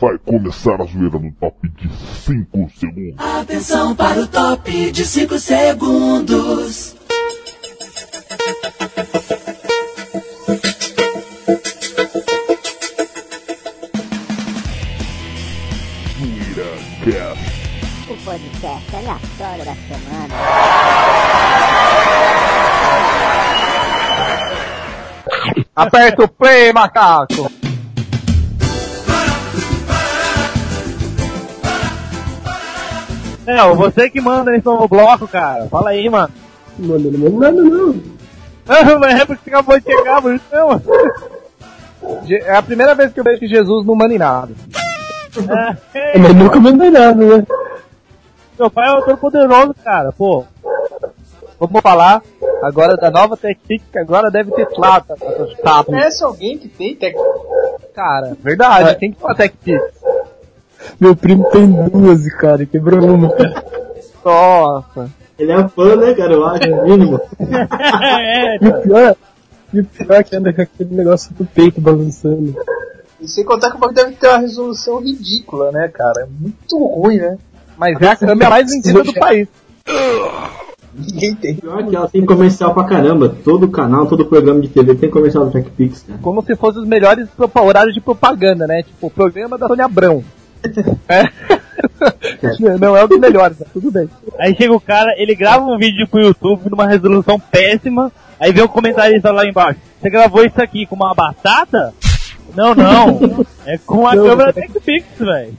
Vai começar a zoeira no top de 5 segundos. Atenção para o top de 5 segundos. Zoeira Cast. O podcast aleatório da semana. Aperta o play, macaco! Não, você que manda nesse novo bloco, cara. Fala aí, mano. Mano, não manda nada não. Mas é porque você acabou de chegar, por isso mesmo. Je- É a primeira vez que eu vejo que Jesus não manda em nada. É, Mas nunca mandei nada, né? Meu pai é o todo poderoso, cara, pô. Vamos falar agora da nova técnica, que agora deve ter plata tapos. Conhece alguém que tem técnica? Cara, verdade, quem que fala TechPix? Meu primo tem duas, cara, quebrou uma. Nossa. Ele é fã, né, cara? Eu acho, no mínimo. é, E o pior, e o pior é que anda com aquele negócio do peito balançando. E sem contar que o bagulho deve ter uma resolução ridícula, né, cara? É muito ruim, né? mas é a câmera mais vendida do país. Ninguém tem. Pior que ela tem comercial pra caramba. Todo canal, todo programa de TV tem comercial do TechPix. Como se fossem os melhores horários de propaganda, né? Tipo, o programa da Sônia Abrão. É. Não é o dos melhores, mas tudo bem. Aí chega o cara, ele grava um vídeo pro YouTube numa resolução péssima, aí vem o comentarista lá embaixo. Você gravou isso aqui com uma batata? Não, não. É com a câmera. TechPix, velho.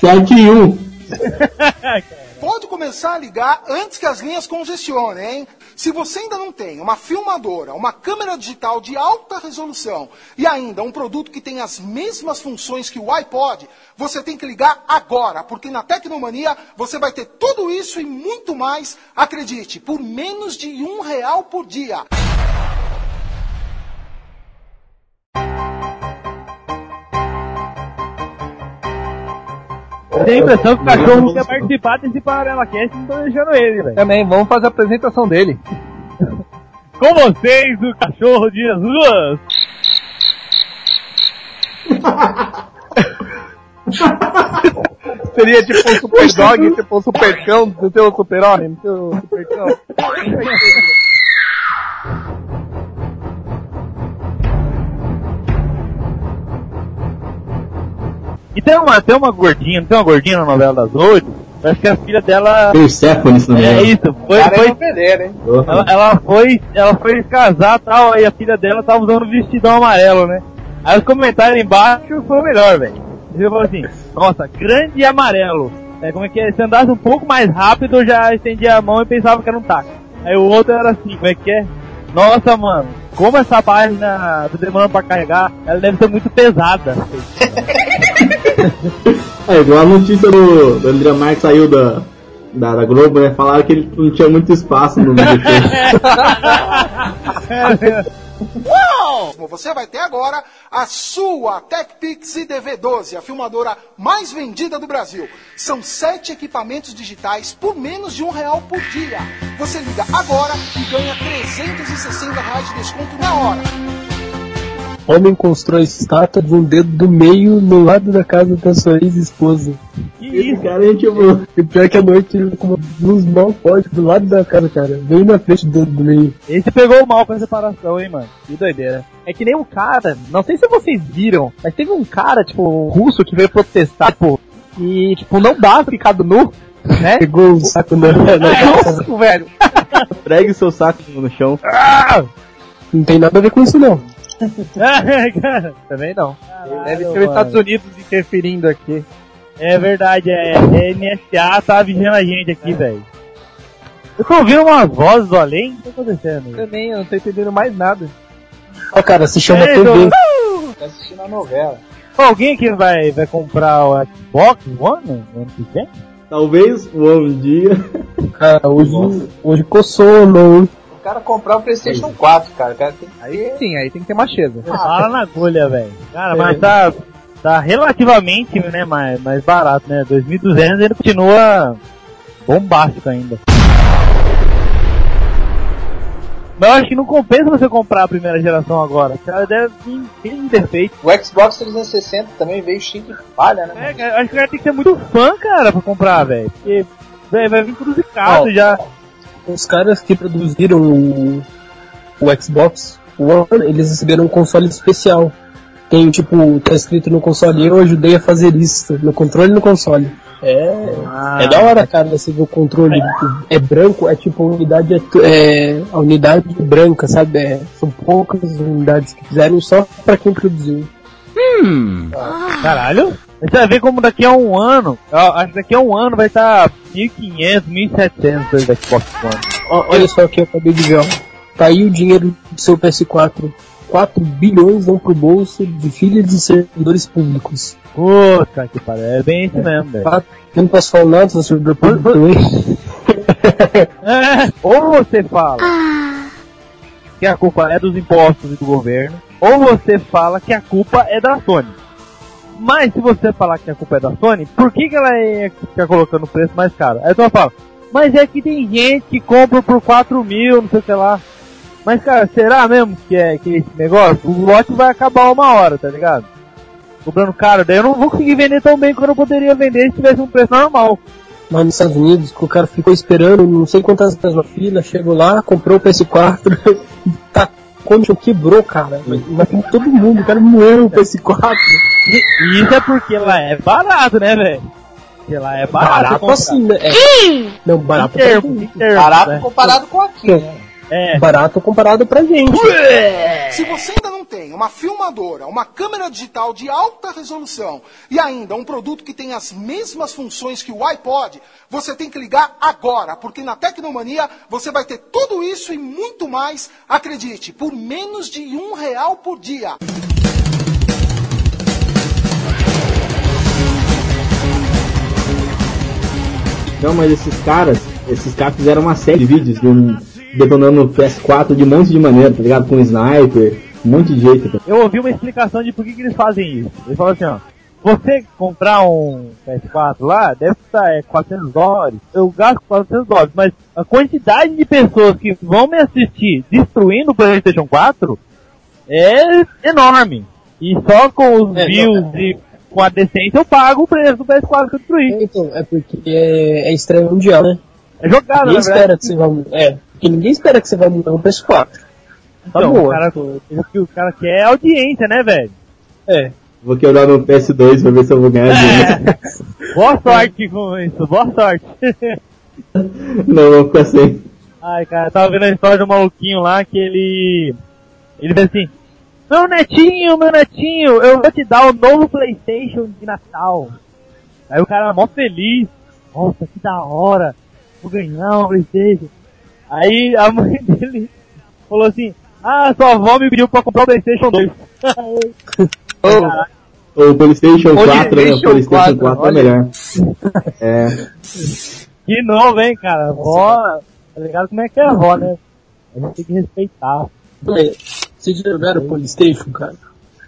7 e 1. Pode começar a ligar antes que as linhas congestionem, hein? Se você ainda não tem uma filmadora, uma câmera digital de alta resolução e ainda um produto que tem as mesmas funções que o iPod, você tem que ligar agora, porque na Tecnomania você vai ter tudo isso e muito mais, acredite, por menos de um real por dia. Tenho a impressão que o cachorro não quer participar desse Paralela Cast e não tô deixando ele, velho. Também, vamos fazer a apresentação dele. Com vocês, o cachorro de Jesus. Seria tipo um super dog, tipo um super cão, do teu super homem, do teu super cão. E tem uma, tem uma gordinha, não tem uma gordinha na novela das oito? Parece que a filha dela. Persephone, me É isso, foi, cara foi é ovelheiro, hein? Ela, ela foi, ela foi casar e tal, aí a filha dela tava usando um vestidão amarelo, né? Aí os comentários embaixo foi o melhor, velho. Ele falou assim, nossa, grande e amarelo. É, como é que é? Se andasse um pouco mais rápido, eu já estendia a mão e pensava que era um táxi. Aí o outro era assim, como é que é? Nossa, mano, como essa página tá demorando pra carregar, ela deve ser muito pesada. É, igual a notícia do, do André Marques saiu da, da, da Globo, né? Falaram que ele não tinha muito espaço no MDT. Bom, Você vai ter agora a sua TechPix IDV12, a filmadora mais vendida do Brasil. São sete equipamentos digitais por menos de um real por dia. Você liga agora e ganha 360 reais de desconto na hora. Homem constrói estátua de um dedo do meio no lado da casa da sua ex-esposa. Que Esse isso? cara, a gente boa. E pior é que à noite ele com uma luz mal forte do lado da casa, cara. Bem na frente do dedo do meio. Esse pegou mal com a separação, hein, mano. Que doideira. É que nem um cara, não sei se vocês viram, mas teve um cara, tipo, um russo que veio protestar, tipo, e, tipo, não dá ficado nu, né? Pegou o saco na, na casa. Nossa, velho. Pregue seu saco no chão. Não tem nada a ver com isso, não. Cara, Também não. Deve ser mano. os Estados Unidos interferindo aqui. É verdade, é, é NSA tá vigiando a gente aqui, velho. Eu tô ouvindo umas vozes do além, o que tá acontecendo? Também, eu não tô entendendo mais nada. Ó, cara, se chama Ei, TV. Tá assistindo a novela. Alguém aqui vai, vai comprar o Xbox One no ano que vem? Talvez um dia. Cara, hoje, hoje coçou, não. O cara comprar o PlayStation 4, cara. Cara tem que Aí sim, aí tem que ter macheza. Fala na agulha, velho. Cara, mas tá, tá relativamente, né, mais, mais barato, né? 2.200 ele continua bombástico ainda. Mas eu acho que não compensa você comprar a primeira geração agora. Ela deve vir defeito. O Xbox 360 também veio cheio de falha, né? É, acho que o cara tem que ser muito fã, cara, pra comprar, velho. Porque véi, vai vir tudo zicado Ó, já. Os caras que produziram o, o Xbox One, eles receberam um console especial. Tem, tipo, tá escrito no console, eu ajudei a fazer isso, no controle e no console. É, é da hora, cara, você ver o controle. É branco, é tipo, a unidade é, é a unidade branca, sabe? É, são poucas unidades que fizeram só pra quem produziu. Caralho. Você vai ver como daqui a um ano, acho que daqui a um ano vai estar 1.500, 1.700 aí da Xbox One. Olha só o que eu acabei de ver, ó. Tá aí o dinheiro do seu PS4. 4 bilhões vão pro bolso de filhos de servidores públicos. Puta que pariu, é bem isso mesmo, velho. Quatro- Eu não posso falar nada do servidor público também. É, ou você fala que a culpa é dos impostos e do governo, ou você fala que a culpa é da Sony. Mas se você falar que a culpa é da Sony, por que, que ela é colocando o preço mais caro? Aí tu vai falar, mas é que tem gente que compra por 4 mil, não sei o que lá. Mas cara, será mesmo que é, que esse negócio? O lote vai acabar uma hora, tá ligado? Cobrando caro, daí eu não vou conseguir vender tão bem quanto eu poderia vender se tivesse um preço normal. Lá nos Estados Unidos, o cara ficou esperando não sei quantas horas na fila, chegou lá, comprou o PS4 e tá quando quebrou, cara. Mas tem todo mundo, o cara moeu o PS4. E isso é porque lá é barato, né, velho? Porque lá é barato. Barato comprar. assim, né? É. Não, barato pra em termos, Barato né? comparado com aqui, né? É. Barato comparado pra gente. Se você ainda não tem uma filmadora, uma câmera digital de alta resolução e ainda um produto que tem as mesmas funções que o iPod, você tem que ligar agora, porque na Tecnomania você vai ter tudo isso e muito mais, acredite, por menos de um real por dia. Não, mas esses caras, esses caras fizeram uma série de vídeos de um, detonando o PS4 de um monte de maneira, tá ligado? Com sniper, um monte de jeito. Tá? Eu ouvi uma explicação de por que, que eles fazem isso. Eles falam assim, ó. Você comprar um PS4 lá, deve custar é, 400 dólares. Eu gasto 400 dólares, mas a quantidade de pessoas que vão me assistir destruindo o PlayStation 4 é enorme. E só com os É, views não, e com a decência eu pago o preço do PS4 que eu destruí. Então, é porque é, é estreia mundial, né? É jogado, Ninguém espera verdade. que você vai. É, porque ninguém espera que você vai mudar um PS4. Tá Então, boa. o cara, o que o cara quer é audiência, né, velho? É. Vou quebrar no PS2 pra ver se eu vou ganhar dinheiro. Boa sorte com isso, boa sorte. Não, vou ficar sem. Ai, cara, eu tava vendo a história do maluquinho lá que ele. Ele fez assim: Meu netinho, meu netinho, eu vou te dar o novo PlayStation de Natal. Aí o cara mó feliz: Nossa, que da hora, vou ganhar um PlayStation. Aí a mãe dele falou assim: Ah, sua avó me pediu pra comprar o PlayStation 2. Caralho. O PlayStation Ou 4, né? O PlayStation PlayStation 4, 4 é melhor. É. Que novo, hein, cara? Vó, tá ligado como é que é a avó, né? A gente tem que respeitar. Vocês já jogaram Playstation, cara?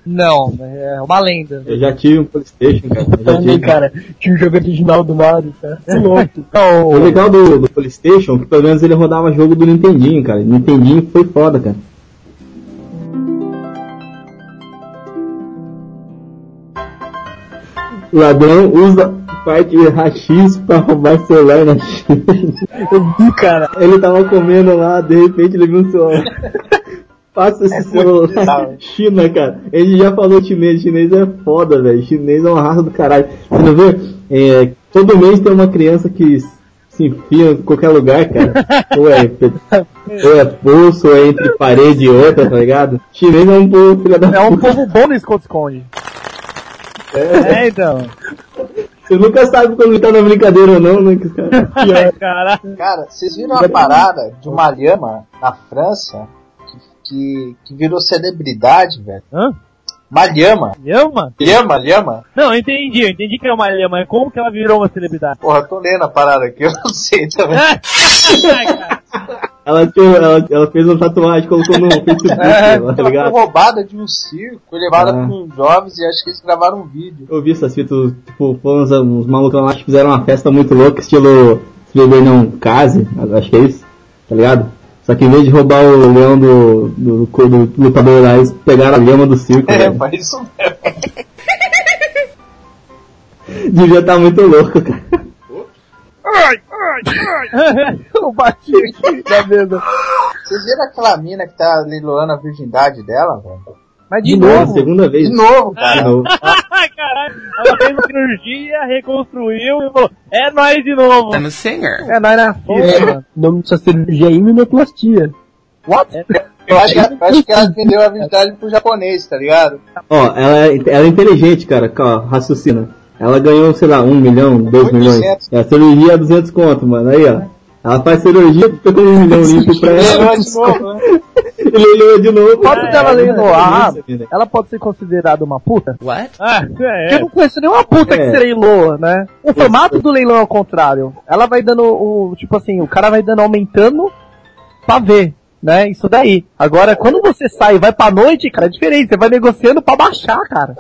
Não, é uma lenda. Eu já tive um PlayStation, cara. Eu já Também, tive. cara. Tinha o jogo original do Mario, cara. Que louco. O legal do, do PlayStation é que pelo menos ele rodava jogo do Nintendinho, cara. Nintendinho foi foda, cara. Ladrão usa parte de rachis pra roubar celular na China. Eu vi, cara. Ele tava comendo lá, de repente ele viu um celular. Passa esse celular. China, cara. Ele já falou chinês. Chinês é foda, velho. Chinês é uma raça do caralho. Você não vê? É, todo mês tem uma criança que se enfia em qualquer lugar, cara. ou, é, ou é pulso, ou é entre parede e outra, tá ligado? Chinês é um povo filha da É um povo bom no esconde-esconde. É, então. Você nunca sabe quando ele tá na brincadeira ou não, né? Ai, caralho. Cara, vocês viram a parada de uma lhama na França que, que, virou celebridade, velho? Hã? Uma lhama. Lhama? Lhama? Não, eu entendi, eu entendi que é uma lhama, mas como que ela virou uma celebridade? Porra, eu tô lendo a parada aqui, eu não sei também. Ela, tinha- ela, ela fez uma tatuagem, colocou no Facebook, É, tá ela foi ligado? roubada de um circo, foi levada Ah. com jovens e acho que eles gravaram um vídeo. Eu vi essas fitas, tipo, foram uns, uns malucos lá que fizeram uma festa muito louca, estilo Se Beber Não Case, acho que é isso, tá ligado? Só que em vez de roubar o leão do, do, do, do lutador lá, eles pegaram a lhama do circo. É, velho. faz isso mesmo. Devia estar muito louco, cara. Eu bati aqui na mesa. Vocês viram aquela mina que tá leiloando a virgindade dela, velho? Mas De novo, segunda vez. De novo, De cara. novo. Caralho, ela fez uma cirurgia, reconstruiu e falou, é nós de novo. I'm a singer. É, nós na fila, mano. O nome dessa cirurgia é iminoplastia. What? Eu acho, que, eu acho que ela vendeu a virgindade pro japonês, tá ligado? Ó, ela, é- ela é inteligente, cara, ó, raciocina. Ela ganhou, sei lá, um milhão, dois 800. milhões. É, a cirurgia é 200 conto, mano. Aí, ó. Ela faz cirurgia, fica com um milhão limpo pra ela. Leiloa de novo. O fato dela É, é isso, ela pode ser considerada uma puta? What? Ah, eu é. não conheço nenhuma puta É. que se leiloa, né? O formato do leilão é o contrário. Ela vai dando o, tipo assim, o cara vai dando aumentando pra ver, né? Isso daí. Agora, quando você sai e vai pra noite, cara, é diferente. Você vai negociando pra baixar, cara.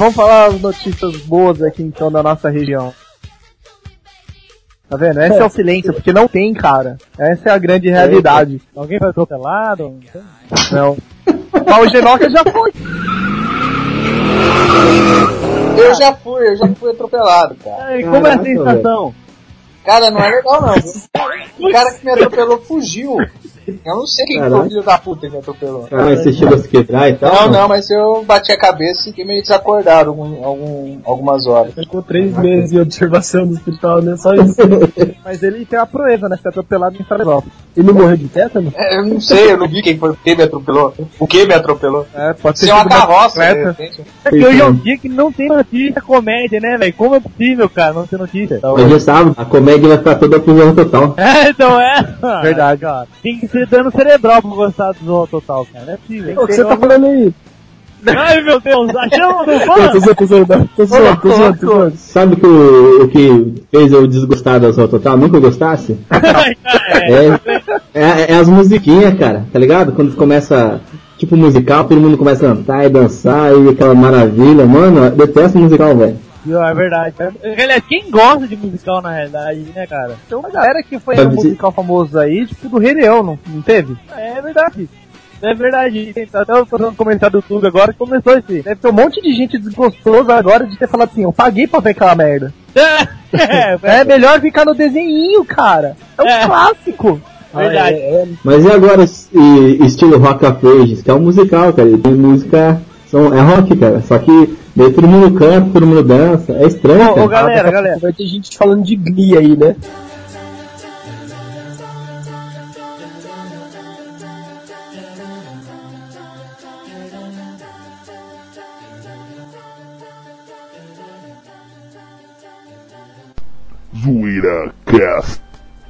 Vamos falar as notícias boas aqui então da nossa região. Tá vendo? Esse é o silêncio, porque não tem, cara. Essa é a grande realidade. Alguém foi atropelado? Não. Mas o Genoca já foi. Eu já fui, eu já fui atropelado, cara. Ai, como é a sensação? Cara, não é legal não. viu? O cara que me atropelou fugiu. Eu não sei quem foi o filho da puta que me atropelou. Cara, mas você chegou a se quebrar e tal? Não, não, mas eu bati a cabeça e fiquei meio desacordado algum, algum, algumas horas. Ficou três meses em observação no hospital, né? Só isso. Mas ele tem a proeza, né? Ser atropelado em Florianópolis. Ele não morreu de tétano? É, eu não sei, eu não vi quem foi quem me atropelou. O que me atropelou? É, pode Se é uma carroça, repente. É que hoje é um dia que não tem notícia comédia, né, velho? Como é possível, cara, não ter notícia? Hoje é sábado, a comédia vai ficar toda pro Zorro total. É, então é. Verdade. cara. Tem que ser dano cerebral pra gostar do Zorro Total, cara. Não é possível. O que você tá falando aí? Ai, meu Deus, achamos do Eu tô fã? zoando, tô zoando, tô zoando, tô zoando, tô zoando. Sabe que o, o que fez eu desgostar da Zorro Total? Nunca gostasse? Ai, cara, é. É, é, é as musiquinhas, cara, tá ligado? Quando começa, tipo musical, todo mundo começa a cantar e dançar e aquela maravilha. Mano, eu detesto musical, velho. É verdade. Aliás, quem gosta de musical na realidade, né, cara? Tem uma galera que foi um musical famoso aí, tipo do Rei Leão, não, não teve? É verdade. É verdade. Tem Até eu fazendo um comentário do Tuga agora que começou esse. Deve ter um monte de gente desgostosa agora de ter falado assim, eu paguei pra ver aquela merda. É, É melhor ficar no desenhinho, cara. É um É. clássico. verdade. É, é, Mas e agora, e- estilo Rock of Ages, que é um musical, cara, e tem música, são, é rock, cara, só que daí todo mundo canta, todo mundo dança, é estranho, Ô, ô, galera, galera. Vai ter gente falando de Glee aí, né? Zoeira Cast.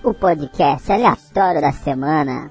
O podcast aleatório da semana.